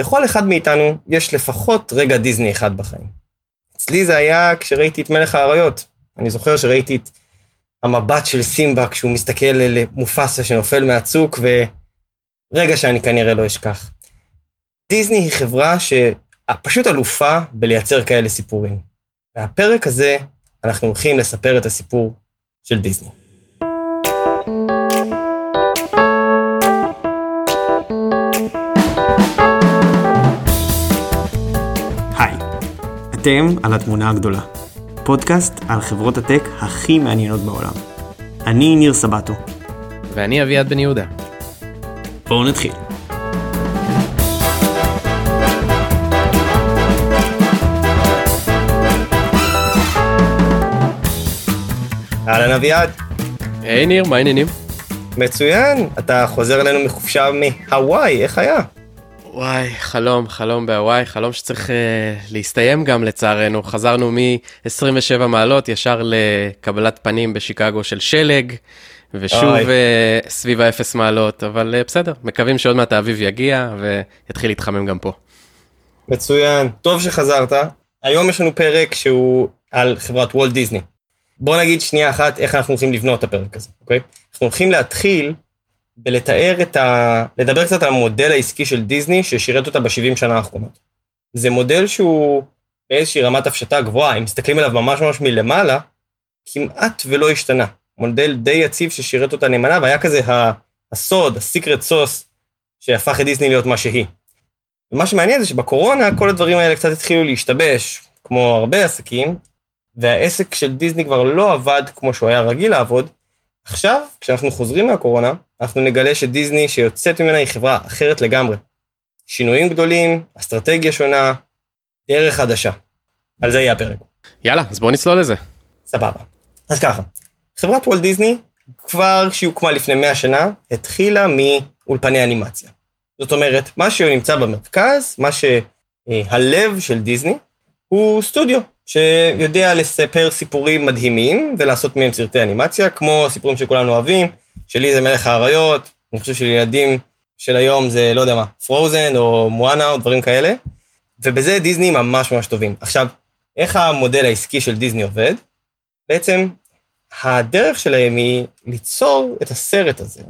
לכל אחד מאיתנו יש לפחות רגע דיסני אחד בחיים. אצלי זה היה כשראיתי את מלך האריות. אני זוכר שראיתי את המבט של סימבה כשהוא מסתכל על מופסה שנופל מהצוק, ורגע שאני כנראה לא אשכח. דיסני היא חברה שפשוט אלופה בלייצר כאלה סיפורים. והפרק הזה, אנחנו הולכים לספר את הסיפור של דיסני. אתם על התמונה הגדולה. פודקאסט על חברות הטק הכי מעניינות בעולם. אני ניר סבטו. ואני אביעד בן יהודה. בואו נתחיל. אהלן אביעד. היי ניר, מה העניינים? מצוין, אתה חוזר אלינו מחופשה מהוואי, איך היה? וואי, חלום, חלום בהוואי, חלום שצריך uh, להסתיים גם לצערנו. חזרנו מ-27 מעלות ישר לקבלת פנים בשיקגו של שלג, ושוב uh, סביב ה-0 מעלות, אבל uh, בסדר, מקווים שעוד מעט האביב יגיע ויתחיל להתחמם גם פה. מצוין, טוב שחזרת. היום יש לנו פרק שהוא על חברת וולט דיסני. בוא נגיד שנייה אחת איך אנחנו הולכים לבנות את הפרק הזה, אוקיי? אנחנו הולכים להתחיל בלתאר את ה... לדבר קצת על המודל העסקי של דיסני ששירת אותה ב-70 שנה האחרונות. זה מודל שהוא באיזושהי רמת הפשטה גבוהה, אם מסתכלים עליו ממש ממש מלמעלה, כמעט ולא השתנה. מודל די יציב ששירת אותה נאמנה, והיה כזה הסוד, הסיקרט סוס, שהפך את דיסני להיות מה שהיא. ומה שמעניין זה שבקורונה כל הדברים האלה קצת התחילו להשתבש, כמו הרבה עסקים, והעסק של דיסני כבר לא עבד כמו שהוא היה רגיל לעבוד. עכשיו, כשאנחנו חוזרים מהקורונה, אנחנו נגלה שדיסני שיוצאת ממנה היא חברה אחרת לגמרי. שינויים גדולים, אסטרטגיה שונה, דרך חדשה. על זה יהיה הפרק. יאללה, אז בואו נצלול לזה. סבבה. אז ככה, חברת וולט דיסני, כבר כשהיא הוקמה לפני 100 שנה, התחילה מאולפני אנימציה. זאת אומרת, מה שנמצא במרכז, מה שהלב של דיסני, הוא סטודיו, שיודע לספר סיפורים מדהימים ולעשות מהם סרטי אנימציה, כמו הסיפורים שכולנו אוהבים, שלי זה מלך האריות, אני חושב שלילדים של היום זה, לא יודע מה, פרוזן או מואנה או דברים כאלה, ובזה דיסני ממש ממש טובים. עכשיו, איך המודל העסקי של דיסני עובד? בעצם, הדרך שלהם היא ליצור את הסרט הזה,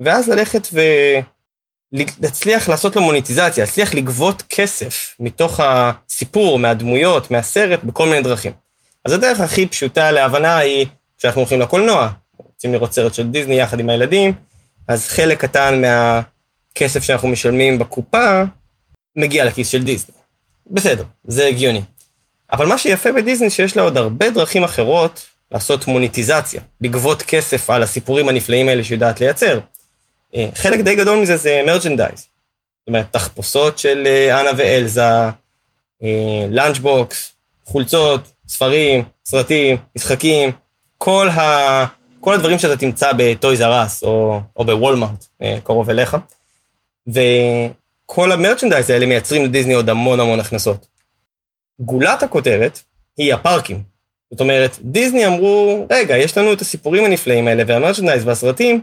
ואז ללכת ולהצליח לעשות לו מוניטיזציה, להצליח לגבות כסף מתוך הסיפור, מהדמויות, מהסרט, בכל מיני דרכים. אז הדרך הכי פשוטה להבנה היא שאנחנו הולכים לקולנוע, רוצים לראות סרט של דיסני יחד עם הילדים, אז חלק קטן מהכסף שאנחנו משלמים בקופה מגיע לכיס של דיסני. בסדר, זה הגיוני. אבל מה שיפה בדיסני שיש לה עוד הרבה דרכים אחרות לעשות מוניטיזציה, לגבות כסף על הסיפורים הנפלאים האלה שיודעת לייצר. אה, חלק די גדול מזה זה מרצ'נדייז. זאת אומרת, תחפושות של אה, אנה ואלזה, lunchbox, חולצות, ספרים, סרטים, משחקים, כל ה... כל הדברים שאתה תמצא ב Toys R Us או, או בוולמארט, אה, קרוב אליך. וכל ה merchandise האלה מייצרים לדיסני עוד המון המון הכנסות. גולת הכותרת היא הפארקים. זאת אומרת, דיסני אמרו, רגע, יש לנו את הסיפורים הנפלאים האלה וה merchandise והסרטים,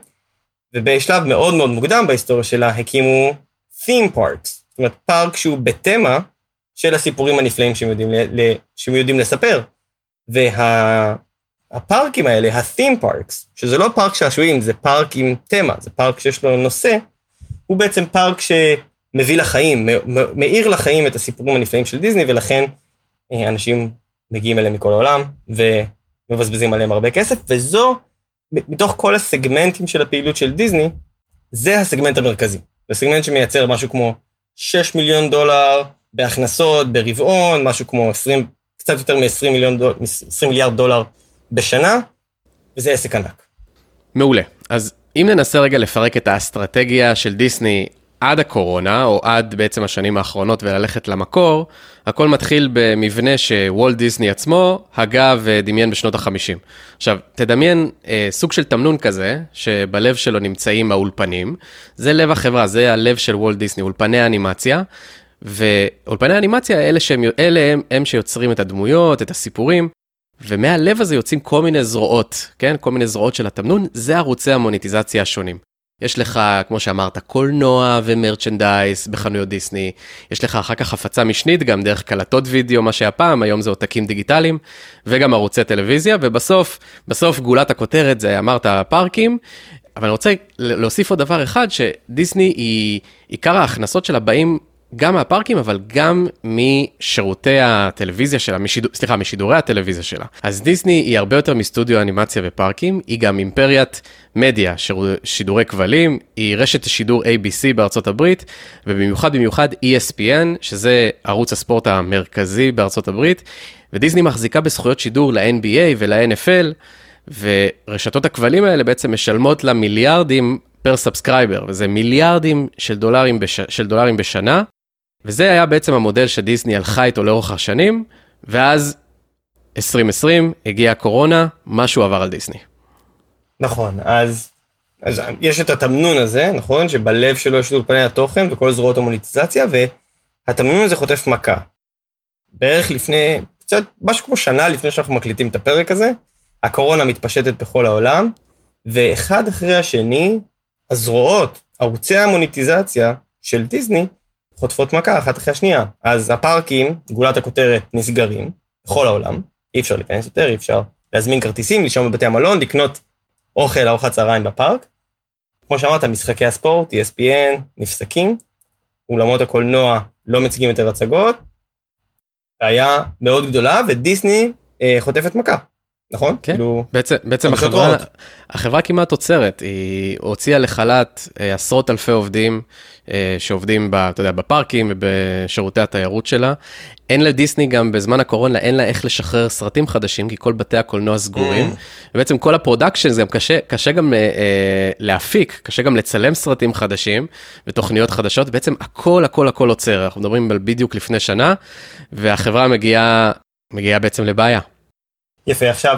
ובשלב מאוד מאוד מוקדם בהיסטוריה שלה הקימו Theme Parks, זאת אומרת, פארק שהוא בתמה של הסיפורים הנפלאים שהם יודעים, שהם יודעים לספר. וה... הפארקים האלה, ה-theme parks, שזה לא פארק שעשועים, זה פארק עם תמה, זה פארק שיש לו נושא, הוא בעצם פארק שמביא לחיים, מאיר לחיים את הסיפורים הנפלאים של דיסני, ולכן אה, אנשים מגיעים אליהם מכל העולם ומבזבזים עליהם הרבה כסף, וזו, מתוך כל הסגמנטים של הפעילות של דיסני, זה הסגמנט המרכזי. זה סגמנט שמייצר משהו כמו 6 מיליון דולר בהכנסות, ברבעון, משהו כמו 20, קצת יותר מ-20 מיליון דולר, 20 מיליארד דולר בשנה, וזה עסק ענק. מעולה. אז אם ננסה רגע לפרק את האסטרטגיה של דיסני עד הקורונה, או עד בעצם השנים האחרונות וללכת למקור, הכל מתחיל במבנה שוולט דיסני עצמו הגה ודמיין בשנות ה-50. עכשיו, תדמיין אה, סוג של תמנון כזה, שבלב שלו נמצאים האולפנים, זה לב החברה, זה הלב של וולט דיסני, אולפני האנימציה, ואולפני האנימציה אלה, שהם, אלה הם, הם שיוצרים את הדמויות, את הסיפורים, ומהלב הזה יוצאים כל מיני זרועות, כן? כל מיני זרועות של התמנון, זה ערוצי המוניטיזציה השונים. יש לך, כמו שאמרת, קולנוע ומרצ'נדייז בחנויות דיסני, יש לך אחר כך הפצה משנית גם דרך קלטות וידאו, מה שהיה פעם, היום זה עותקים דיגיטליים, וגם ערוצי טלוויזיה, ובסוף, בסוף גולת הכותרת זה אמרת פארקים, אבל אני רוצה להוסיף עוד דבר אחד, שדיסני היא, עיקר ההכנסות שלה באים גם מהפארקים, אבל גם משירותי הטלוויזיה שלה, משידור, סליחה, משידורי הטלוויזיה שלה. אז דיסני היא הרבה יותר מסטודיו אנימציה ופארקים, היא גם אימפריית מדיה, שידורי כבלים, היא רשת השידור ABC בארצות הברית, ובמיוחד במיוחד ESPN, שזה ערוץ הספורט המרכזי בארצות הברית, ודיסני מחזיקה בזכויות שידור ל-NBA ול-NFL, ורשתות הכבלים האלה בעצם משלמות לה מיליארדים per subscriber, וזה מיליארדים של דולרים, בש... של דולרים בשנה, וזה היה בעצם המודל שדיסני הלכה איתו לאורך השנים, ואז 2020 הגיעה הקורונה, משהו עבר על דיסני. נכון, אז, אז יש את התמנון הזה, נכון? שבלב שלו יש את אולפני התוכן וכל זרועות המוניטיזציה, והתמנון הזה חוטף מכה. בערך לפני, קצת, משהו כמו שנה לפני שאנחנו מקליטים את הפרק הזה, הקורונה מתפשטת בכל העולם, ואחד אחרי השני, הזרועות, ערוצי המוניטיזציה של דיסני, חוטפות מכה אחת אחרי השנייה. אז הפארקים, גולת הכותרת, נסגרים בכל העולם, אי אפשר להיכנס יותר, אי אפשר להזמין כרטיסים, לישון בבתי המלון, לקנות אוכל, ארוחת צהריים בפארק. כמו שאמרת, משחקי הספורט, ESPN, נפסקים, אולמות הקולנוע לא מציגים יותר הצגות, בעיה מאוד גדולה, ודיסני אה, חוטפת מכה. נכון? כן, כאילו, בעצם, בעצם החברה, החברה כמעט עוצרת, היא הוציאה לחל"ת אה, עשרות אלפי עובדים אה, שעובדים, ב, אתה יודע, בפארקים ובשירותי התיירות שלה. אין לדיסני גם בזמן הקורונה, אין לה איך לשחרר סרטים חדשים, כי כל בתי הקולנוע סגורים. Mm. ובעצם כל ה production זה גם קשה, קשה גם אה, להפיק, קשה גם לצלם סרטים חדשים ותוכניות חדשות, בעצם הכל הכל הכל עוצר, אנחנו מדברים על בדיוק לפני שנה, והחברה מגיעה, מגיעה בעצם לבעיה. יפה, עכשיו,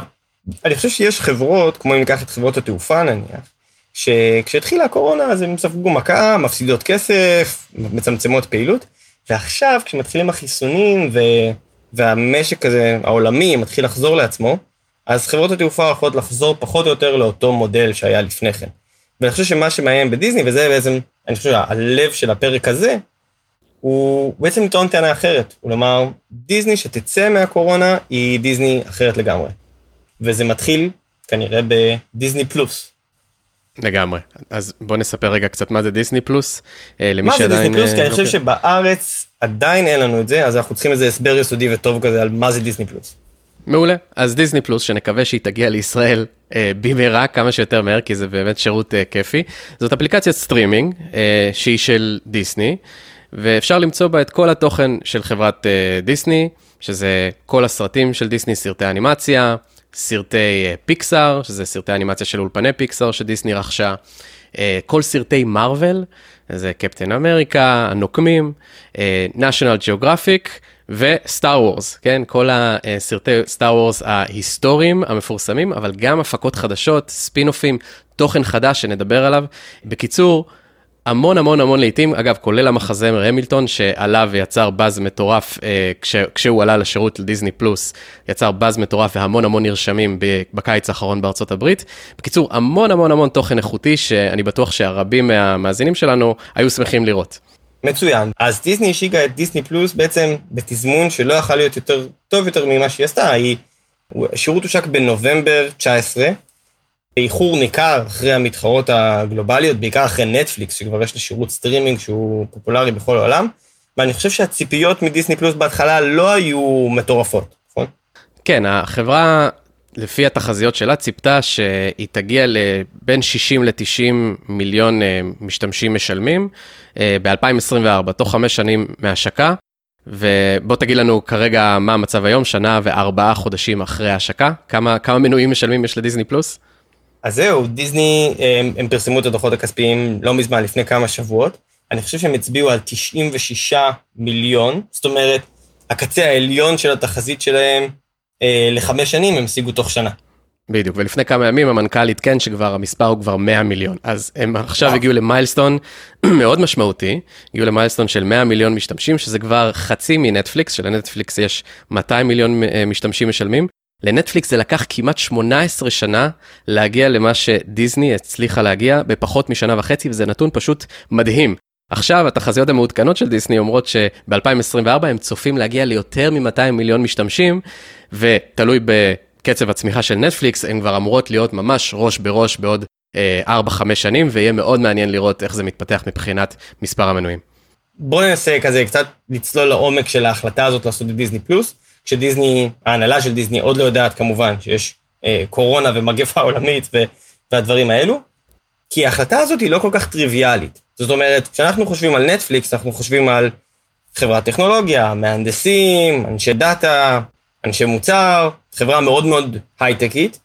אני חושב שיש חברות, כמו אם ניקח את חברות התעופה נניח, שכשהתחילה הקורונה אז הם ספגו מכה, מפסידות כסף, מצמצמות פעילות, ועכשיו כשמתחילים החיסונים ו... והמשק הזה, העולמי, מתחיל לחזור לעצמו, אז חברות התעופה יכולות לחזור פחות או יותר לאותו מודל שהיה לפני כן. ואני חושב שמה שמעניין בדיסני, וזה בעצם, אני חושב שהלב של הפרק הזה, הוא בעצם לטעון טענה אחרת. כלומר, דיסני שתצא מהקורונה היא דיסני אחרת לגמרי. וזה מתחיל כנראה בדיסני פלוס. לגמרי. אז בוא נספר רגע קצת מה זה דיסני פלוס. אה, מה זה דיסני פלוס? כי אני חושב אוקיי. שבארץ עדיין אין לנו את זה, אז אנחנו צריכים איזה הסבר יסודי וטוב כזה על מה זה דיסני פלוס. מעולה. אז דיסני פלוס, שנקווה שהיא תגיע לישראל אה, במהרה, כמה שיותר מהר, כי זה באמת שירות אה, כיפי. זאת אפליקציית סטרימינג אה, שהיא של דיסני, ואפשר למצוא בה את כל התוכן של חברת אה, דיסני, שזה כל הסרטים של דיסני, סרטי אנימציה, סרטי פיקסאר, שזה סרטי אנימציה של אולפני פיקסאר שדיסני רכשה, אה, כל סרטי מארוול, זה קפטן אמריקה, הנוקמים, national geographic וסטאר וורס, כן? כל הסרטי סטאר וורס ההיסטוריים המפורסמים, אבל גם הפקות חדשות, ספינופים, תוכן חדש שנדבר עליו. בקיצור, המון המון המון לעיתים, אגב, כולל המחזמר המילטון, שעלה ויצר באז מטורף אה, כש, כשהוא עלה לשירות לדיסני פלוס, יצר באז מטורף והמון המון נרשמים בקיץ האחרון בארצות הברית. בקיצור, המון המון המון תוכן איכותי, שאני בטוח שהרבים מהמאזינים שלנו היו שמחים לראות. מצוין. אז דיסני השיקה את דיסני פלוס בעצם בתזמון שלא יכול להיות יותר טוב יותר ממה שהיא עשתה. היא, השירות הושק בנובמבר 19, באיחור ניכר אחרי המתחרות הגלובליות, בעיקר אחרי נטפליקס, שכבר יש לה שירות סטרימינג שהוא פופולרי בכל העולם, ואני חושב שהציפיות מדיסני פלוס בהתחלה לא היו מטורפות, נכון? כן, החברה, לפי התחזיות שלה, ציפתה שהיא תגיע לבין 60 ל-90 מיליון אה, משתמשים משלמים אה, ב-2024, תוך חמש שנים מהשקה. ובוא תגיד לנו כרגע מה המצב היום, שנה וארבעה חודשים אחרי ההשקה, כמה, כמה מנויים משלמים יש לדיסני פלוס? אז זהו, דיסני, הם, הם פרסמו את הדוחות הכספיים לא מזמן, לפני כמה שבועות. אני חושב שהם הצביעו על 96 מיליון, זאת אומרת, הקצה העליון של התחזית שלהם אה, לחמש שנים, הם השיגו תוך שנה. בדיוק, ולפני כמה ימים המנכ"ל עדכן שכבר המספר הוא כבר 100 מיליון. אז הם עכשיו. הגיעו למיילסטון מאוד משמעותי, הגיעו למיילסטון של 100 מיליון משתמשים, שזה כבר חצי מנטפליקס, שלנטפליקס יש 200 מיליון אה, משתמשים משלמים. לנטפליקס זה לקח כמעט 18 שנה להגיע למה שדיסני הצליחה להגיע בפחות משנה וחצי, וזה נתון פשוט מדהים. עכשיו התחזיות המעודכנות של דיסני אומרות שב-2024 הם צופים להגיע ליותר מ-200 מיליון משתמשים, ותלוי בקצב הצמיחה של נטפליקס, הן כבר אמורות להיות ממש ראש בראש בעוד 4-5 אה, שנים, ויהיה מאוד מעניין לראות איך זה מתפתח מבחינת מספר המנויים. בואו ננסה כזה קצת לצלול לעומק של ההחלטה הזאת לעשות את דיסני פלוס, כשדיסני, ההנהלה של דיסני עוד לא יודעת כמובן שיש אה, קורונה ומגפה עולמית ו, והדברים האלו, כי ההחלטה הזאת היא לא כל כך טריוויאלית. זאת אומרת, כשאנחנו חושבים על נטפליקס, אנחנו חושבים על חברת טכנולוגיה, מהנדסים, אנשי דאטה, אנשי מוצר, חברה מאוד מאוד הייטקית.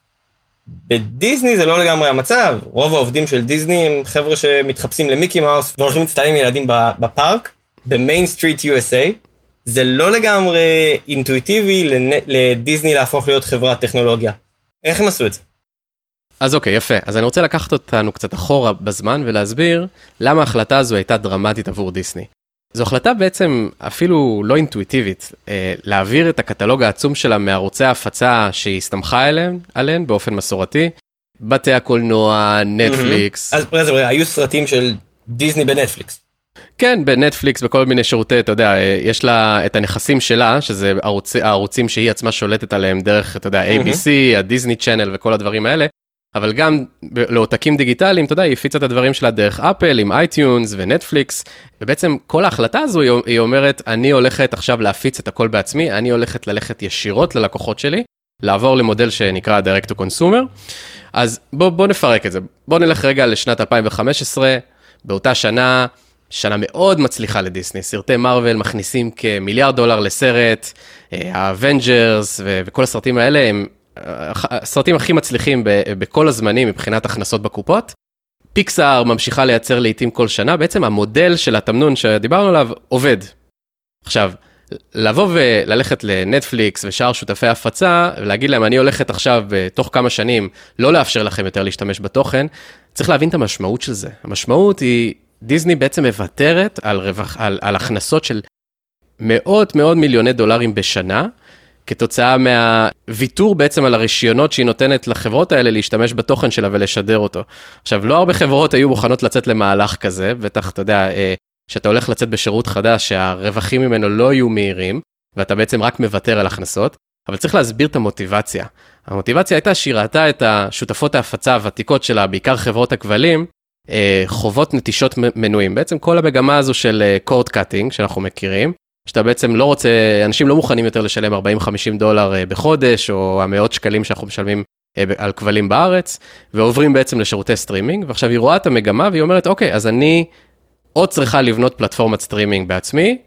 בדיסני זה לא לגמרי המצב, רוב העובדים של דיסני הם חבר'ה שמתחפשים למיקי מאוס והולכים להצטלם עם ילדים בפארק, ב Main Street USA. זה לא לגמרי אינטואיטיבי לדיסני להפוך להיות חברת טכנולוגיה. איך הם עשו את זה? אז אוקיי, יפה. אז אני רוצה לקחת אותנו קצת אחורה בזמן ולהסביר למה ההחלטה הזו הייתה דרמטית עבור דיסני. זו החלטה בעצם אפילו לא אינטואיטיבית, אה, להעביר את הקטלוג העצום שלה מערוצי ההפצה שהיא הסתמכה עליהם, עליהם באופן מסורתי, בתי הקולנוע, נטפליקס. אז רגע, היו סרטים של דיסני בנטפליקס. כן, בנטפליקס, בכל מיני שירותי, אתה יודע, אה, יש לה את הנכסים שלה, שזה ערוצ, הערוצים שהיא עצמה שולטת עליהם דרך, אתה יודע, ABC, הדיסני צ'אנל וכל הדברים האלה. אבל גם לעותקים דיגיטליים, אתה יודע, היא הפיצה את הדברים שלה דרך אפל עם אייטיונס ונטפליקס, ובעצם כל ההחלטה הזו היא אומרת, אני הולכת עכשיו להפיץ את הכל בעצמי, אני הולכת ללכת ישירות ללקוחות שלי, לעבור למודל שנקרא direct to consumer. אז בוא, בוא נפרק את זה, בוא נלך רגע לשנת 2015, באותה שנה, שנה מאוד מצליחה לדיסני, סרטי מארוול מכניסים כמיליארד דולר לסרט, אה, האבנג'רס וכל הסרטים האלה הם הסרטים הכי מצליחים בכל הזמנים מבחינת הכנסות בקופות. פיקסאר ממשיכה לייצר לעיתים כל שנה, בעצם המודל של התמנון שדיברנו עליו עובד. עכשיו, לבוא וללכת לנטפליקס ושאר שותפי הפצה ולהגיד להם אני הולכת עכשיו בתוך כמה שנים לא לאפשר לכם יותר להשתמש בתוכן, צריך להבין את המשמעות של זה. המשמעות היא, דיסני בעצם מוותרת על, רווח, על, על הכנסות של מאות מאות מיליוני דולרים בשנה, כתוצאה מהוויתור בעצם על הרישיונות שהיא נותנת לחברות האלה להשתמש בתוכן שלה ולשדר אותו. עכשיו, לא הרבה חברות היו מוכנות לצאת למהלך כזה, בטח, אתה יודע, אה, שאתה הולך לצאת בשירות חדש, שהרווחים ממנו לא יהיו מהירים, ואתה בעצם רק מוותר על הכנסות, אבל צריך להסביר את המוטיבציה. המוטיבציה הייתה שהיא ראתה את השותפות ההפצה הוותיקות שלה, בעיקר חברות הכבלים, חובות נטישות מנויים. בעצם כל המגמה הזו של cord uh, cutting שאנחנו מכירים, שאתה בעצם לא רוצה, אנשים לא מוכנים יותר לשלם 40-50 דולר אה, בחודש, או המאות שקלים שאנחנו משלמים אה, על כבלים בארץ, ועוברים בעצם לשירותי סטרימינג, ועכשיו היא רואה את המגמה והיא אומרת, אוקיי, אז אני או צריכה לבנות פלטפורמת סטרימינג בעצמי,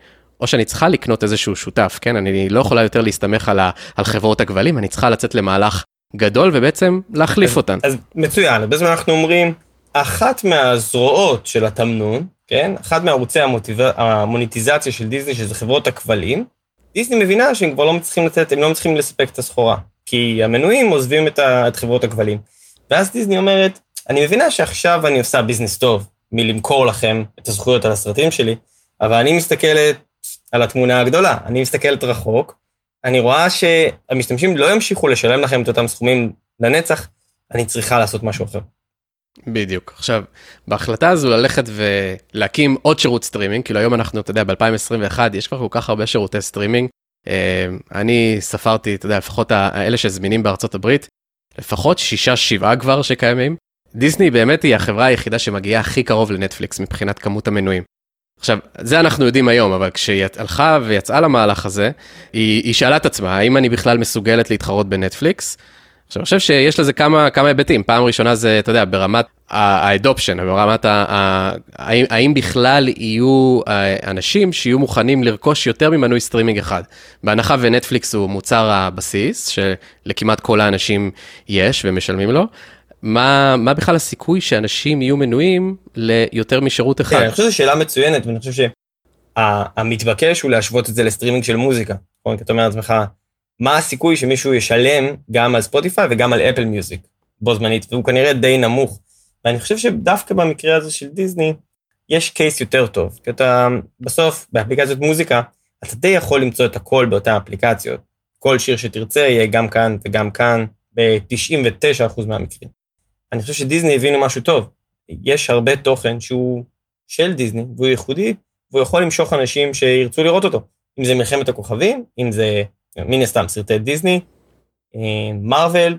או שאני צריכה לקנות איזשהו שותף, כן? אני לא יכולה יותר להסתמך על, ה, על חברות הכבלים, אני צריכה לצאת למהלך גדול ובעצם להחליף אז, אותן. אז מצוין, בעצם אנחנו אומרים, אחת מהזרועות של התמנון כן? אחד מערוצי. המוניטיזציה של דיסני, שזה חברות הכבלים, דיסני מבינה שהם כבר לא מצליחים לתת, הם לא מצליחים לספק את הסחורה, כי המנויים עוזבים את, ה... את חברות הכבלים. ואז דיסני אומרת, אני מבינה שעכשיו אני עושה ביזנס טוב מלמכור לכם את הזכויות על הסרטים שלי, אבל אני מסתכלת על התמונה הגדולה, אני מסתכלת רחוק, אני רואה שהמשתמשים לא ימשיכו לשלם לכם את אותם סכומים לנצח, אני צריכה לעשות משהו אחר. בדיוק. עכשיו, בהחלטה הזו ללכת ולהקים עוד שירות סטרימינג, כאילו היום אנחנו, אתה יודע, ב-2021 יש כבר כל כך הרבה שירותי סטרימינג. אה, אני ספרתי, אתה יודע, לפחות האלה שזמינים בארצות הברית, לפחות שישה, שבעה כבר שקיימים. דיסני באמת היא החברה היחידה שמגיעה הכי קרוב לנטפליקס מבחינת כמות המנויים. עכשיו, זה אנחנו יודעים היום, אבל כשהיא הלכה ויצאה למהלך הזה, היא, היא שאלה את עצמה, האם אני בכלל מסוגלת להתחרות בנטפליקס? עכשיו, אני חושב שיש לזה כמה, כמה היבטים. פעם ראשונה זה, אתה יודע, ברמת ה adoption, ברמת ה... האם, האם בכלל יהיו אה, אנשים שיהיו מוכנים לרכוש יותר ממנוי סטרימינג אחד. בהנחה ונטפליקס הוא מוצר הבסיס, שלכמעט כל האנשים יש ומשלמים לו. מה, מה בכלל הסיכוי שאנשים יהיו מנויים ליותר משירות אחד? כן, אני חושב שזו שאלה מצוינת, ואני חושב שהמתבקש הוא להשוות את זה לסטרימינג של מוזיקה. נכון? אתה אומר לעצמך, מה הסיכוי שמישהו ישלם גם על ספוטיפיי וגם על אפל מיוזיק בו זמנית, והוא כנראה די נמוך. ואני חושב שדווקא במקרה הזה של דיסני, יש case יותר טוב, כי אתה בסוף, באפליקציות מוזיקה, אתה די יכול למצוא את הכל באותן אפליקציות. כל שיר שתרצה יהיה גם כאן וגם כאן, ב-99% מהמקרים. אני חושב שדיסני הבינו משהו טוב. יש הרבה תוכן שהוא של דיסני, והוא ייחודי, והוא יכול למשוך אנשים שירצו לראות אותו. אם זה מלחמת הכוכבים, אם זה, מן הסתם, סרטי דיסני, מרוויל,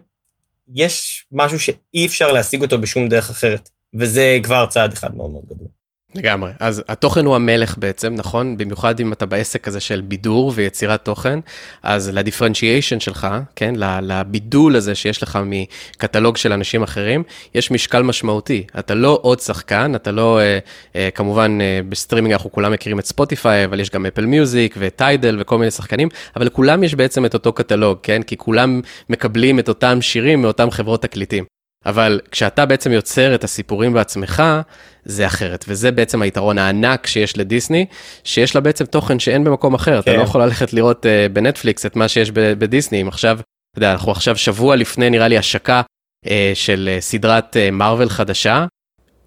יש משהו שאי אפשר להשיג אותו בשום דרך אחרת, וזה כבר צעד אחד מאוד מאוד גדול. לגמרי. אז התוכן הוא המלך בעצם, נכון? במיוחד אם אתה בעסק הזה של בידור ויצירת תוכן, אז לדיפרנציאשן שלך, כן? לבידול הזה שיש לך מקטלוג של אנשים אחרים, יש משקל משמעותי. אתה לא עוד שחקן, אתה לא, אה, אה, כמובן אה, בסטרימינג אנחנו כולם מכירים את ספוטיפיי, אבל יש גם אפל מיוזיק וטיידל וכל מיני שחקנים, אבל לכולם יש בעצם את אותו קטלוג, כן? כי כולם מקבלים את אותם שירים מאותם חברות תקליטים. אבל כשאתה בעצם יוצר את הסיפורים בעצמך, זה אחרת. וזה בעצם היתרון הענק שיש לדיסני, שיש לה בעצם תוכן שאין במקום אחר. כן. אתה לא יכול ללכת לראות אה, בנטפליקס את מה שיש בדיסני. אם עכשיו, אתה יודע, אנחנו עכשיו שבוע לפני, נראה לי, השקה uh, של uh, סדרת מארוול uh, חדשה.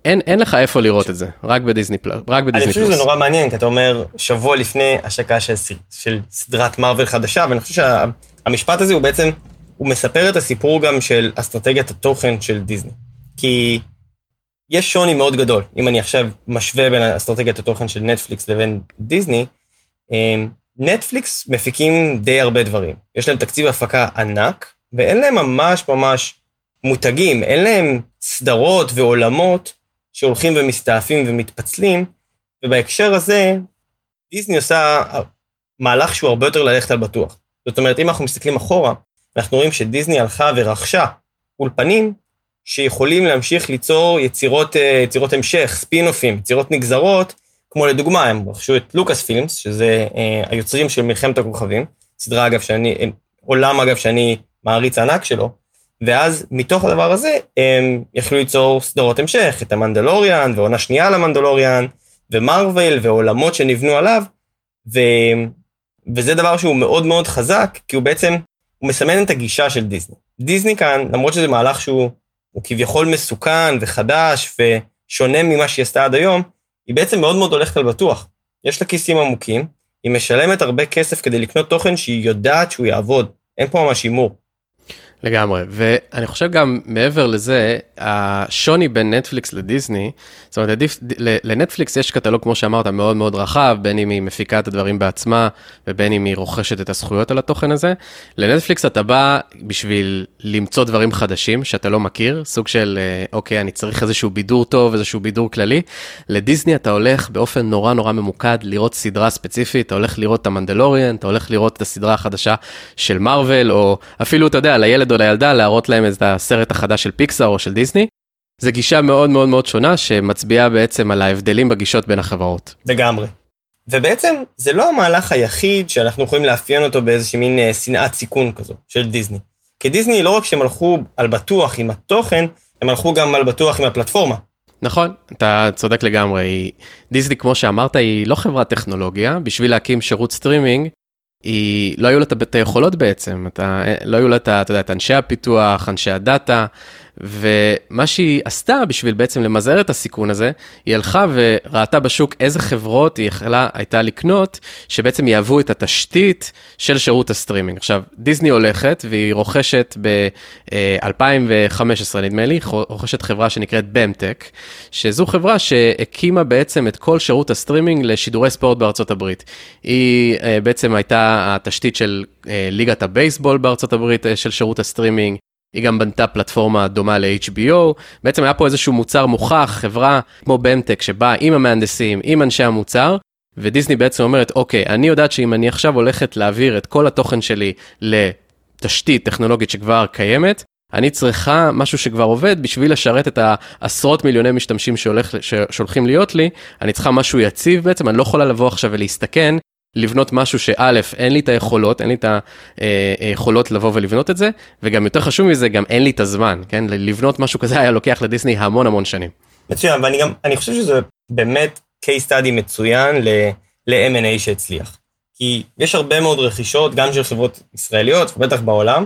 אין, אין לך איפה לראות ש... את זה, רק בדיסני פלוס. רק בדיסני אני חושב שזה נורא מעניין, כי אתה אומר, שבוע לפני השקה של, של סדרת מארוול חדשה, ואני חושב שהמשפט שה, הזה הוא בעצם... הוא מספר את הסיפור גם של אסטרטגיית התוכן של דיסני. כי יש שוני מאוד גדול, אם אני עכשיו משווה בין אסטרטגיית התוכן של נטפליקס לבין דיסני, אמ, נטפליקס מפיקים די הרבה דברים. יש להם תקציב הפקה ענק, ואין להם ממש ממש מותגים, אין להם סדרות ועולמות שהולכים ומסתעפים ומתפצלים, ובהקשר הזה, דיסני עושה מהלך שהוא הרבה יותר ללכת על בטוח. זאת אומרת, אם אנחנו מסתכלים אחורה, אנחנו רואים שדיסני הלכה ורכשה אולפנים שיכולים להמשיך ליצור יצירות, אה, יצירות המשך, ספינופים, יצירות נגזרות, כמו לדוגמה, הם רכשו את לוקאס פילמס, שזה אה, היוצרים של מלחמת הכוכבים, סדרה אגב שאני, אה, עולם אגב שאני מעריץ ענק שלו, ואז מתוך הדבר הזה הם יכלו ליצור סדרות המשך, את המנדלוריאן ועונה שנייה למנדלוריאן, ומרוויל ועולמות שנבנו עליו, ו... וזה דבר שהוא מאוד מאוד חזק, כי הוא בעצם הוא מסמן את הגישה של דיסני. דיסני כאן, למרות שזה מהלך שהוא כביכול מסוכן וחדש ושונה ממה שהיא עשתה עד היום, היא בעצם מאוד מאוד הולכת על בטוח. יש לה כיסים עמוקים, היא משלמת הרבה כסף כדי לקנות תוכן שהיא יודעת שהוא יעבוד. אין פה ממש הימור. לגמרי, ואני חושב גם מעבר לזה, השוני בין נטפליקס לדיסני, זאת אומרת, לנטפליקס יש קטלוג, כמו שאמרת, מאוד מאוד רחב, בין אם היא מפיקה את הדברים בעצמה, ובין אם היא רוכשת את הזכויות על התוכן הזה. לנטפליקס אתה בא בשביל למצוא דברים חדשים שאתה לא מכיר, סוג של, אה, אוקיי, אני צריך איזשהו בידור טוב, איזשהו בידור כללי. לדיסני אתה הולך באופן נורא נורא ממוקד לראות סדרה ספציפית, אתה הולך לראות את המנדלוריאן, אתה הולך לראות את הסדרה החדשה של מארוול, או אפילו, אתה יודע, לילד או לילדה, להראות להם את הסרט החדש של פיקסאר או של דיסני. זו גישה מאוד מאוד מאוד שונה, שמצביעה בעצם על ההבדלים בגישות בין החברות. לגמרי. ובעצם זה לא המהלך היחיד שאנחנו יכולים לאפיין אותו באיזושהי מין אה, שנאת סיכון כזו של דיסני. כי דיסני לא רק שהם הלכו על בטוח עם התוכן, הם הלכו גם על בטוח עם הפלטפורמה. נכון, אתה צודק לגמרי. דיסני, כמו שאמרת, היא לא חברת טכנולוגיה. בשביל להקים שירות סטרימינג, היא, לא היו לה את היכולות בעצם, אתה, לא היו לה את, אתה יודע, את אנשי הפיתוח, אנשי הדאטה, ומה שהיא עשתה בשביל בעצם למזער את הסיכון הזה, היא הלכה וראתה בשוק איזה חברות היא יכלה, הייתה לקנות, שבעצם יהוו את התשתית של שירות הסטרימינג. עכשיו, דיסני הולכת והיא רוכשת ב-2015 נדמה לי, רוכשת חברה שנקראת במטק, שזו חברה שהקימה בעצם את כל שירות הסטרימינג לשידורי ספורט בארצות הברית. היא אה, בעצם הייתה התשתית של אה, ליגת הבייסבול בארצות הברית אה, של שירות הסטרימינג. היא גם בנתה פלטפורמה דומה ל-HBO, בעצם היה פה איזשהו מוצר מוכח, חברה כמו במטק שבאה עם המהנדסים, עם אנשי המוצר, ודיסני בעצם אומרת, אוקיי, אני יודעת שאם אני עכשיו הולכת להעביר את כל התוכן שלי לתשתית טכנולוגית שכבר קיימת, אני צריכה משהו שכבר עובד בשביל לשרת את העשרות מיליוני משתמשים שהולך, שהולכים להיות לי, אני צריכה משהו יציב בעצם, אני לא יכולה לבוא עכשיו ולהסתכן לבנות משהו שא', אין לי את היכולות, אין לי את היכולות לבוא ולבנות את זה, וגם יותר חשוב מזה, גם אין לי את הזמן, כן? לבנות משהו כזה היה לוקח לדיסני המון המון שנים. מצוין, ואני גם, אני חושב שזה באמת case study מצוין ל-M&A שהצליח. כי יש הרבה מאוד רכישות, גם של חברות ישראליות, ובטח בעולם,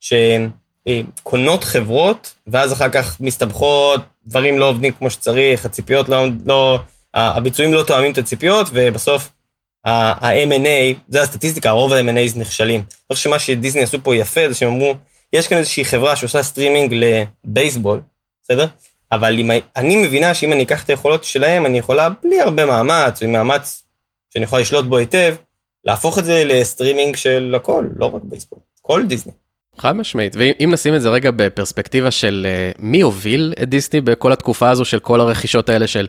שקונות חברות, ואז אחר כך מסתבכות, דברים לא עובדים כמו שצריך, הציפיות לא, לא, הביצועים לא תואמים את הציפיות, ובסוף ה-M&A, זה הסטטיסטיקה, רוב ה-M&A נכשלים. אני חושב שמה שדיסני עשו פה יפה זה שהם אמרו, יש כאן איזושהי חברה שעושה סטרימינג לבייסבול, בסדר? אבל אם, אני מבינה שאם אני אקח את היכולות שלהם, אני יכולה בלי הרבה מאמץ, עם מאמץ שאני יכול לשלוט בו היטב, להפוך את זה לסטרימינג של הכל, לא רק בייסבול, כל דיסני. חד משמעית, ואם נשים את זה רגע בפרספקטיבה של uh, מי הוביל את דיסני בכל התקופה הזו של כל הרכישות האלה של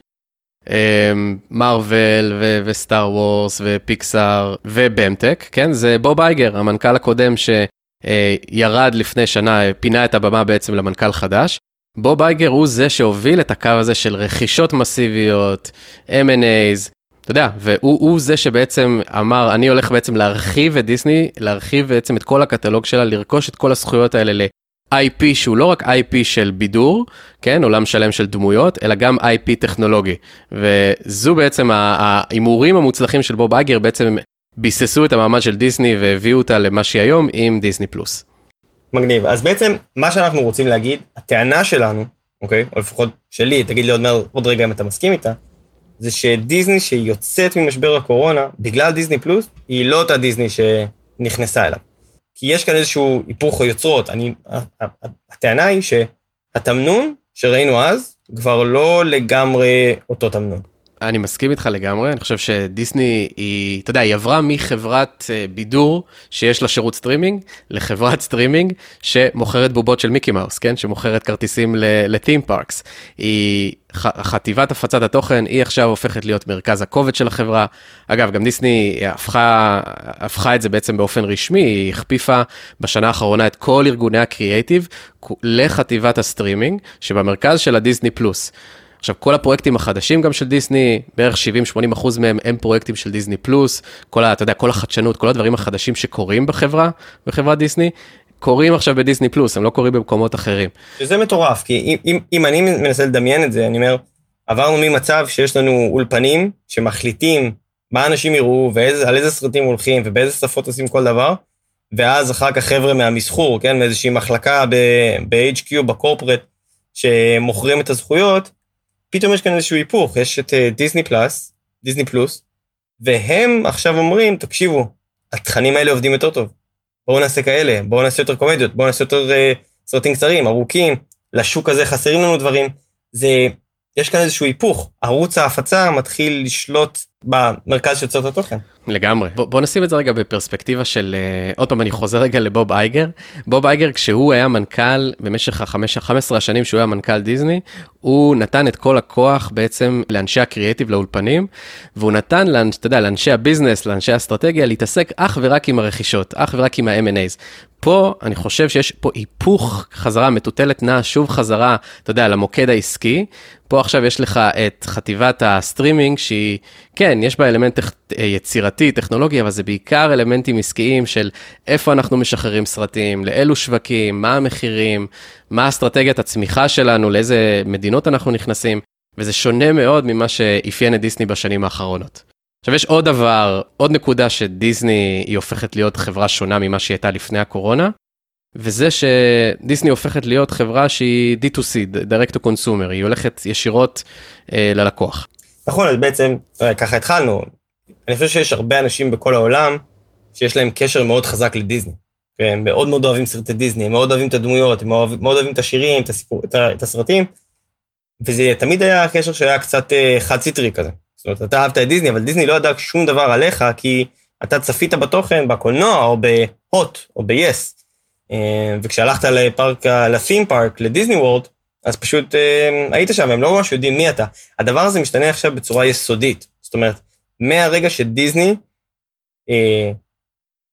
מארוול וסטאר וורס ופיקסאר ובמטק, כן? זה בוב אייגר, המנכ"ל הקודם שירד uh, לפני שנה, פינה את הבמה בעצם למנכ"ל חדש. בוב אייגר הוא זה שהוביל את הקו הזה של רכישות מסיביות, M&A's, אתה יודע, והוא זה שבעצם אמר, אני הולך בעצם להרחיב את דיסני, להרחיב בעצם את כל הקטלוג שלה, לרכוש את כל הזכויות האלה ל-IP שהוא לא רק IP של בידור, כן, עולם שלם של דמויות, אלא גם IP טכנולוגי. וזו בעצם ההימורים המוצלחים של בוב אייגר בעצם ביססו את המעמד של דיסני והביאו אותה למה שהיא היום עם דיסני פלוס. מגניב. אז בעצם מה שאנחנו רוצים להגיד, הטענה שלנו, אוקיי, או לפחות שלי, תגיד לי עוד, עוד רגע אם אתה מסכים איתה, זה שדיסני שיוצאת ממשבר הקורונה, בגלל דיסני פלוס, היא לא אותה דיסני שנכנסה אליו. כי יש כאן איזשהו היפוך יוצרות. אני, הטענה היא שהתמנון שראינו אז, כבר לא לגמרי אותו תמנון. אני מסכים איתך לגמרי, אני חושב שדיסני היא, אתה יודע, היא עברה מחברת אה, בידור שיש לה שירות סטרימינג, לחברת סטרימינג שמוכרת בובות של מיקי מאוס, כן? שמוכרת כרטיסים ל-theme parks. היא, חטיבת הפצת התוכן, היא עכשיו הופכת להיות מרכז הכובד של החברה. אגב, גם דיסני הפכה, הפכה את זה בעצם באופן רשמי, היא הכפיפה בשנה האחרונה את כל ארגוני הקריאייטיב לחטיבת הסטרימינג, שבמרכז של הדיסני פלוס. עכשיו, כל הפרויקטים החדשים גם של דיסני, בערך 70-80 אחוז מהם הם פרויקטים של דיסני פלוס, כל, ה, אתה יודע, כל החדשנות, כל הדברים החדשים שקורים בחברה, בחברת דיסני, קורים עכשיו בדיסני פלוס, הם לא קורים במקומות אחרים. שזה מטורף, כי אם, אם, אם אני מנסה לדמיין את זה, אני אומר, עברנו ממצב שיש לנו אולפנים שמחליטים מה אנשים יראו ועל איזה סרטים הולכים ובאיזה שפות עושים כל דבר, ואז אחר כך חבר'ה מהמסחור, כן, מאיזושהי מחלקה ב-HQ, בקורפרט, שמוכרים את הזכויות, פתאום יש כאן איזשהו היפוך, יש את דיסני פלאס, דיסני פלוס, והם עכשיו אומרים, תקשיבו, התכנים האלה עובדים יותר טוב. בואו נעשה כאלה, בואו נעשה יותר קומדיות, בואו נעשה יותר uh, סרטים קצרים, ארוכים, לשוק הזה חסרים לנו דברים. זה, יש כאן איזשהו היפוך, ערוץ ההפצה מתחיל לשלוט במרכז של יוצר התוכן. לגמרי. בוא, בוא נשים את זה רגע בפרספקטיבה של, uh, עוד פעם אני חוזר רגע לבוב אייגר. בוב אייגר כשהוא היה מנכ"ל במשך ה-15 השנים שהוא היה מנכ"ל דיסני, הוא נתן את כל הכוח בעצם לאנשי הקריאיטיב לאולפנים, והוא נתן, אתה יודע, לאנשי ה business, לאנשי האסטרטגיה, להתעסק אך ורק עם הרכישות, אך ורק עם ה-M&A's. פה אני חושב שיש פה היפוך חזרה, מטוטלת נעה שוב חזרה, אתה יודע, למוקד העסקי. פה עכשיו יש לך את חטיבת הסטרימינג שהיא, כן, יש בה אלמנט יצירתי, טכנולוגי, אבל זה בעיקר אלמנטים עסקיים של איפה אנחנו משחררים סרטים, לאילו שווקים, מה המחירים, מה אסטרטגיית הצמיחה שלנו, לאיזה מדינות אנחנו נכנסים, וזה שונה מאוד ממה שאפיין את דיסני בשנים האחרונות. עכשיו יש עוד דבר, עוד נקודה שדיסני היא הופכת להיות חברה שונה ממה שהיא הייתה לפני הקורונה, וזה שדיסני הופכת להיות חברה שהיא D2C, Direct to Consumer, היא הולכת ישירות אה, ללקוח. נכון, אז בעצם אה, ככה התחלנו. אני חושב שיש הרבה אנשים בכל העולם שיש להם קשר מאוד חזק לדיסני. הם מאוד מאוד אוהבים סרטי דיסני, הם מאוד אוהבים את הדמויות, הם מאוד, מאוד אוהבים את השירים, את, הסיפור, את, את הסרטים, וזה תמיד היה קשר שהיה קצת אה, חד סטרי כזה. זאת אומרת, אתה אהבת את דיסני, אבל דיסני לא ידע שום דבר עליך, כי אתה צפית בתוכן בקולנוע, או בהוט, או ב-yes. אה, וכשהלכת לפארק, לפים פארק, לדיסני וורד, אז פשוט אה, היית שם, הם לא ממש יודעים מי אתה. הדבר הזה משתנה עכשיו בצורה יסודית. זאת אומרת, מהרגע שדיסני אה,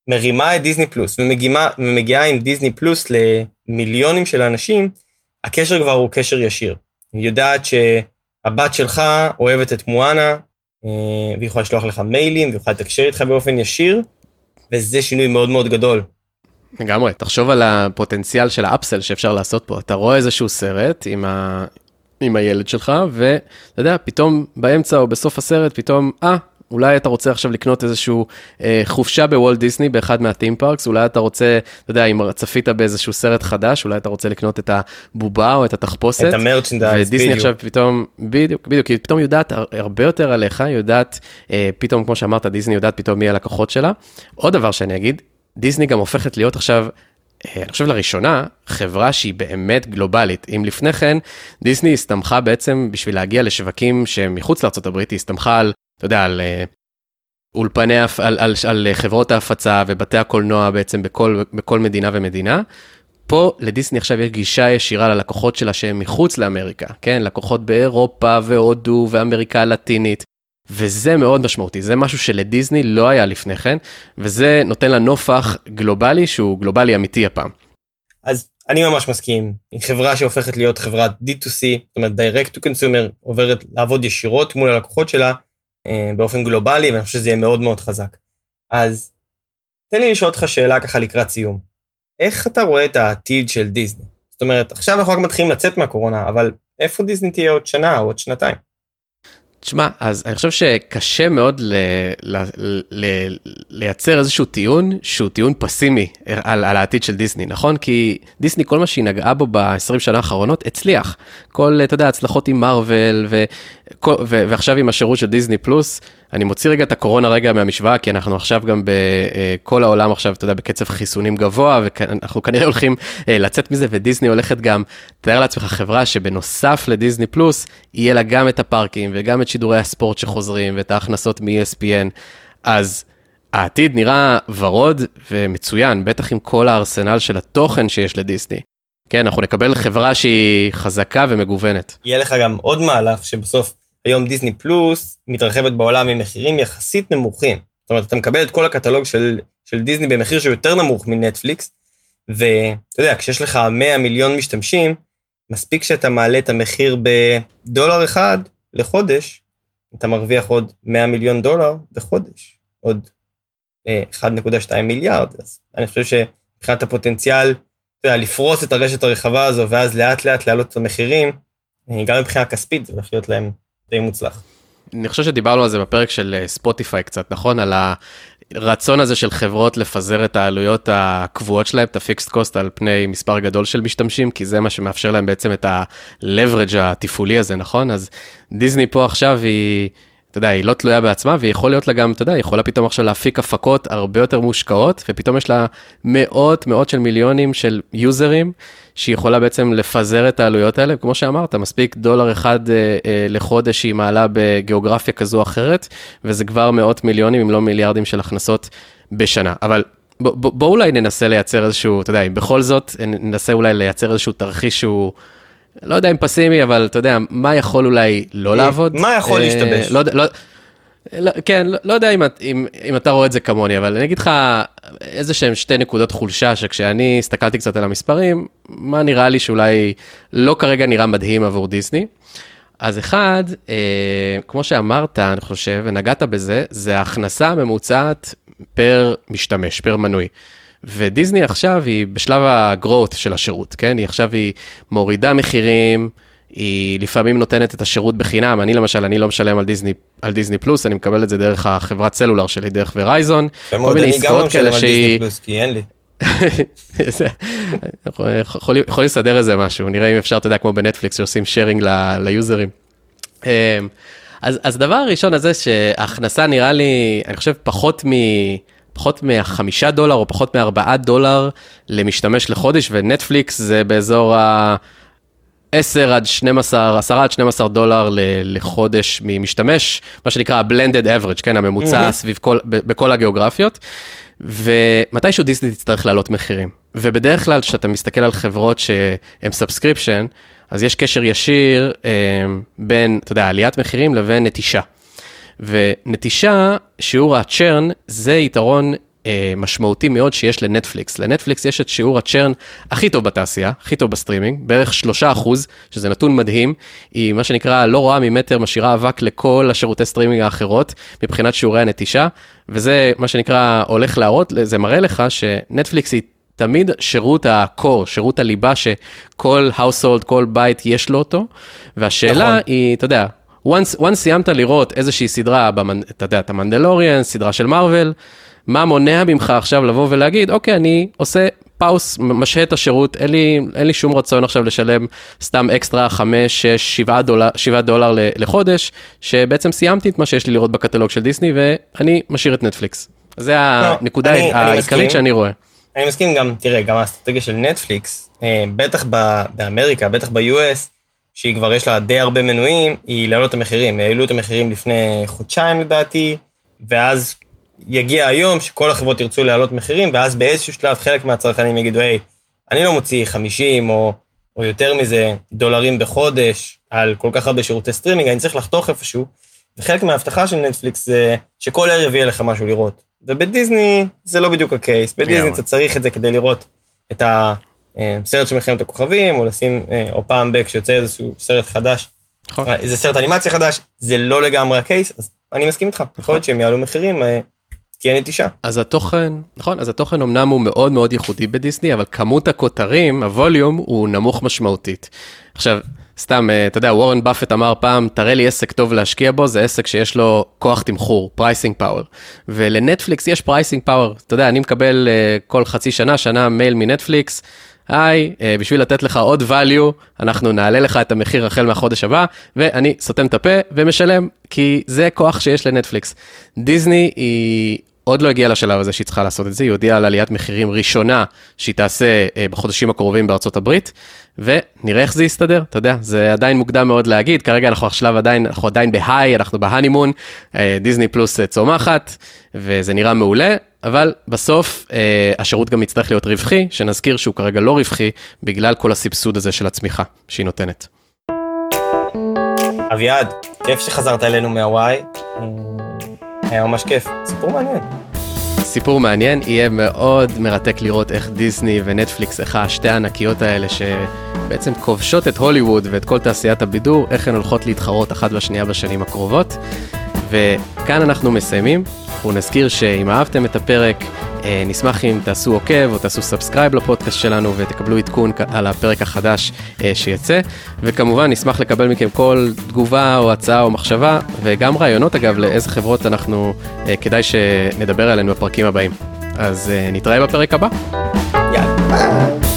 מרימה את דיסני פלוס ומגיעה, ומגיעה עם דיסני פלוס למיליונים של אנשים, הקשר כבר הוא קשר ישיר. היא יודעת שהבת שלך אוהבת את מואנה, אה, והיא יכולה לשלוח לך מיילים, והיא יכולה לתקשר איתך באופן ישיר, וזה שינוי מאוד מאוד גדול. לגמרי, תחשוב על הפוטנציאל של האפסל שאפשר לעשות פה. אתה רואה איזשהו סרט עם, ה... עם הילד שלך, ואתה יודע, פתאום באמצע או בסוף הסרט, פתאום, אה, אולי אתה רוצה עכשיו לקנות איזשהו אה, חופשה בוולט דיסני באחד מהטים פארקס, אולי אתה רוצה, אתה יודע, אם צפית באיזשהו סרט חדש, אולי אתה רוצה לקנות את הבובה או את התחפושת. את המרצ'נדייז, ודיסני עכשיו פתאום, בדיוק, בדיוק, היא פתאום יודעת הרבה יותר עליך, יודעת, אה, פתאום, כמו שאמרת, דיסני יודעת פתאום מי הלקוחות שלה. עוד דבר שאני אגיד, דיסני גם הופכת להיות עכשיו אה, אני חושב לראשונה, חברה שהיא באמת גלובלית. אם לפני כן, דיסני הסתמכה בעצם בשביל להגיע לשווקים שהם מחוץ לארה"ב, היא הסתמכה על, אתה יודע, על אה, אולפני, על, על, על, על חברות ההפצה ובתי הקולנוע בעצם בכל, בכל מדינה ומדינה. פה לדיסני עכשיו יש גישה ישירה ללקוחות שלה שהם מחוץ לאמריקה, כן? לקוחות באירופה והודו ואמריקה הלטינית. וזה מאוד משמעותי, זה משהו שלדיסני לא היה לפני כן, וזה נותן לה נופח גלובלי שהוא גלובלי אמיתי הפעם. אז אני ממש מסכים, היא חברה שהופכת להיות חברת D2C, זאת אומרת direct to consumer, עוברת לעבוד ישירות מול הלקוחות שלה באופן גלובלי, ואני חושב שזה יהיה מאוד מאוד חזק. אז תן לי לשאול אותך שאלה ככה לקראת סיום. איך אתה רואה את העתיד של דיסני? זאת אומרת, עכשיו אנחנו רק מתחילים לצאת מהקורונה, אבל איפה דיסני תהיה עוד שנה או עוד שנתיים? תשמע, אז אני חושב שקשה מאוד ל, ל, ל, לייצר איזשהו טיעון שהוא טיעון פסימי על, על העתיד של דיסני, נכון? כי דיסני, כל מה שהיא נגעה בו ב-20 שנה האחרונות, הצליח. כל, אתה יודע, הצלחות עם מארוול, ועכשיו עם השירות של דיסני פלוס, אני מוציא רגע את הקורונה רגע מהמשוואה, כי אנחנו עכשיו גם בכל העולם עכשיו, אתה יודע, בקצב חיסונים גבוה, ואנחנו כנראה הולכים אה, לצאת מזה, ודיסני הולכת גם, תאר לעצמך חברה שבנוסף לדיסני פלוס, יהיה לה גם את הפארקים וגם את שידורי הספורט שחוזרים, ואת ההכנסות מ-ESPN, אז העתיד נראה ורוד ומצוין, בטח עם כל הארסנל של התוכן שיש לדיסני. כן, אנחנו נקבל חברה שהיא חזקה ומגוונת. יהיה לך גם עוד מהלך שבסוף היום דיסני פלוס מתרחבת בעולם עם מחירים יחסית נמוכים. זאת אומרת, אתה מקבל את כל הקטלוג של, של דיסני במחיר שהוא יותר נמוך מנטפליקס, ואתה יודע, כשיש לך 100 מיליון משתמשים, מספיק שאתה מעלה את המחיר בדולר אחד לחודש, אתה מרוויח עוד 100 מיליון דולר בחודש, עוד 1.2 אה, מיליארד. אז אני חושב שמבחינת הפוטנציאל, אתה יודע, לפרוס את הרשת הרחבה הזו, ואז לאט לאט להעלות את המחירים, אה, גם מבחינה כספית זה הולך להיות להם די מוצלח. אני חושב שדיברנו על זה בפרק של אה, ספוטיפיי קצת, נכון? על הרצון הזה של חברות לפזר את העלויות הקבועות שלהם, את ה fixed cost על פני מספר גדול של משתמשים, כי זה מה שמאפשר להם בעצם את ה-leverage התפעולי הזה, נכון? אז דיסני פה עכשיו היא... אתה יודע, היא לא תלויה בעצמה, ויכול להיות לה גם, אתה יודע, היא יכולה פתאום עכשיו להפיק הפקות הרבה יותר מושקעות, ופתאום יש לה מאות, מאות של מיליונים של יוזרים, שהיא יכולה בעצם לפזר את העלויות האלה, כמו שאמרת, מספיק דולר אחד אה, אה, לחודש שהיא מעלה בגיאוגרפיה כזו או אחרת, וזה כבר מאות מיליונים, אם לא מיליארדים של הכנסות בשנה. אבל בואו בוא, אולי ננסה לייצר איזשהו, אתה יודע, אם בכל זאת, ננסה אולי לייצר איזשהו תרחיש שהוא... לא יודע אם פסימי, אבל אתה יודע, מה יכול אולי לא לעבוד? מה יכול אה, להשתבש? לא, לא, לא, כן, לא, לא יודע אם, אם, אם אתה רואה את זה כמוני, אבל אני אגיד לך איזה שהם שתי נקודות חולשה, שכשאני הסתכלתי קצת על המספרים, מה נראה לי שאולי לא כרגע נראה מדהים עבור דיסני. אז אחד, אה, כמו שאמרת, אני חושב, ונגעת בזה, זה ההכנסה הממוצעת פר משתמש, פר מנוי. ודיסני עכשיו היא בשלב ה-growth של השירות, כן? היא עכשיו היא מורידה מחירים, היא לפעמים נותנת את השירות בחינם, אני למשל, אני לא משלם על דיסני, על דיסני פלוס, אני מקבל את זה דרך החברת סלולר שלי, דרך ורייזון, כל מיני עסקאות כאלה שהיא... פלוס, כי אין לי. יכול לסדר איזה משהו, נראה אם אפשר, אתה יודע, כמו בנטפליקס שעושים שיירינג ליוזרים. אמ, אז, אז דבר הראשון הזה שההכנסה נראה לי, אני חושב פחות מ... פחות מהחמישה דולר או פחות מארבעה דולר למשתמש לחודש, ונטפליקס זה באזור ה... 10 עד 12, 10 עד 12 דולר לחודש ממשתמש, מה שנקרא ה-blended average, כן, הממוצע mm-hmm. סביב כל, בכל הגיאוגרפיות. ומתישהו דיסני תצטרך להעלות מחירים. ובדרך כלל, כשאתה מסתכל על חברות שהן subscription, אז יש קשר ישיר אה, בין, אתה יודע, עליית מחירים לבין נטישה. ונטישה, שיעור ה churn, זה יתרון אה, משמעותי מאוד שיש לנטפליקס. לנטפליקס יש את שיעור ה churn הכי טוב בתעשייה, הכי טוב בסטרימינג, בערך שלושה אחוז, שזה נתון מדהים. היא מה שנקרא לא רואה ממטר, משאירה אבק לכל השירותי סטרימינג האחרות מבחינת שיעורי הנטישה, וזה מה שנקרא הולך להראות, זה מראה לך שנטפליקס היא תמיד שירות ה core, שירות הליבה שכל household, כל בית יש לו אותו, והשאלה נכון. היא, אתה יודע, once, once סיימת לראות איזושהי סדרה, במנ... אתה יודע, את המנדלוריאן, סדרה של מארוול, מה מונע ממך עכשיו לבוא ולהגיד, אוקיי, אני עושה pause, משהה את השירות, אין לי, אין לי שום רצון עכשיו לשלם סתם אקסטרה 5, 6, 7 דולר, 7 דולר לחודש, שבעצם סיימתי את מה שיש לי לראות בקטלוג של דיסני, ואני משאיר את נטפליקס. זה לא, הנקודה העיקרית אני שאני רואה. אני מסכים גם, תראה, גם האסטרטגיה של נטפליקס, אה, בטח באמריקה, בטח ב-US, שהיא כבר יש לה די הרבה מנויים, היא להעלות את המחירים. העלו את המחירים לפני חודשיים לדעתי, ואז יגיע היום שכל החברות ירצו להעלות מחירים, ואז באיזשהו שלב חלק מהצרכנים יגידו, היי, אני לא מוציא 50 או, או יותר מזה דולרים בחודש על כל כך הרבה שירותי סטרימינג, אני צריך לחתוך איפשהו. וחלק מההבטחה של נטפליקס זה שכל ערב יהיה לך משהו לראות. ובדיסני זה לא בדיוק ה case, בדיסני אתה צריך את זה כדי לראות את הסרט של מלחמת הכוכבים, או לשים, אה, או פעם בק שיוצא איזשהו סרט חדש, נכון. אה, איזה סרט אנימציה חדש, זה לא לגמרי ה case, אז אני מסכים איתך, יכול להיות שהם יעלו מחירים, אה, כי אין נטישה. אז התוכן, נכון, אז התוכן אמנם הוא מאוד מאוד ייחודי בדיסני, אבל כמות הכותרים, ה volume, הוא נמוך משמעותית. עכשיו, סתם, אתה יודע, וורן באפט אמר פעם, תראה לי עסק טוב להשקיע בו, זה עסק שיש לו כוח תמחור, pricing power. ולנטפליקס יש pricing power. אתה יודע, אני מקבל כל חצי שנה, שנה מייל מנטפליקס, היי, בשביל לתת לך עוד value, אנחנו נעלה לך את המחיר החל מהחודש הבא, ואני סותם את הפה ומשלם, כי זה כוח שיש לנטפליקס. דיסני היא עוד לא הגיעה לשלב הזה שהיא צריכה לעשות את זה, היא הודיעה על עליית מחירים ראשונה שהיא תעשה אה, בחודשים הקרובים בארצות הברית, ונראה איך זה יסתדר, אתה יודע, זה עדיין מוקדם מאוד להגיד, כרגע אנחנו השלב עדיין, אנחנו עדיין ב high, אנחנו ב honeymoon, אה, דיסני פלוס אה, צומחת, וזה נראה מעולה, אבל בסוף השירות גם יצטרך להיות רווחי, שנזכיר שהוא כרגע לא רווחי, בגלל כל הסבסוד הזה של הצמיחה שהיא נותנת. אביעד, כיף שחזרת אלינו מהוואי. היה ממש כיף, סיפור מעניין. סיפור מעניין, יהיה מאוד מרתק לראות איך דיסני ונטפליקס, איך השתי הענקיות האלה שבעצם כובשות את הוליווד ואת כל תעשיית הבידור, איך הן הולכות להתחרות אחת בשנייה בשנים הקרובות. וכאן אנחנו מסיימים. אנחנו נזכיר שאם אהבתם את הפרק, נשמח אם תעשו עוקב או תעשו subscribe לפודקאסט שלנו ותקבלו עדכון על הפרק החדש אה, שיצא. וכמובן נשמח לקבל מכם כל תגובה או הצעה או מחשבה, וגם רעיונות אגב לאיזה חברות אנחנו, אה, כדאי שנדבר עליהן בפרקים הבאים. אז נתראה בפרק הבא. יאללה.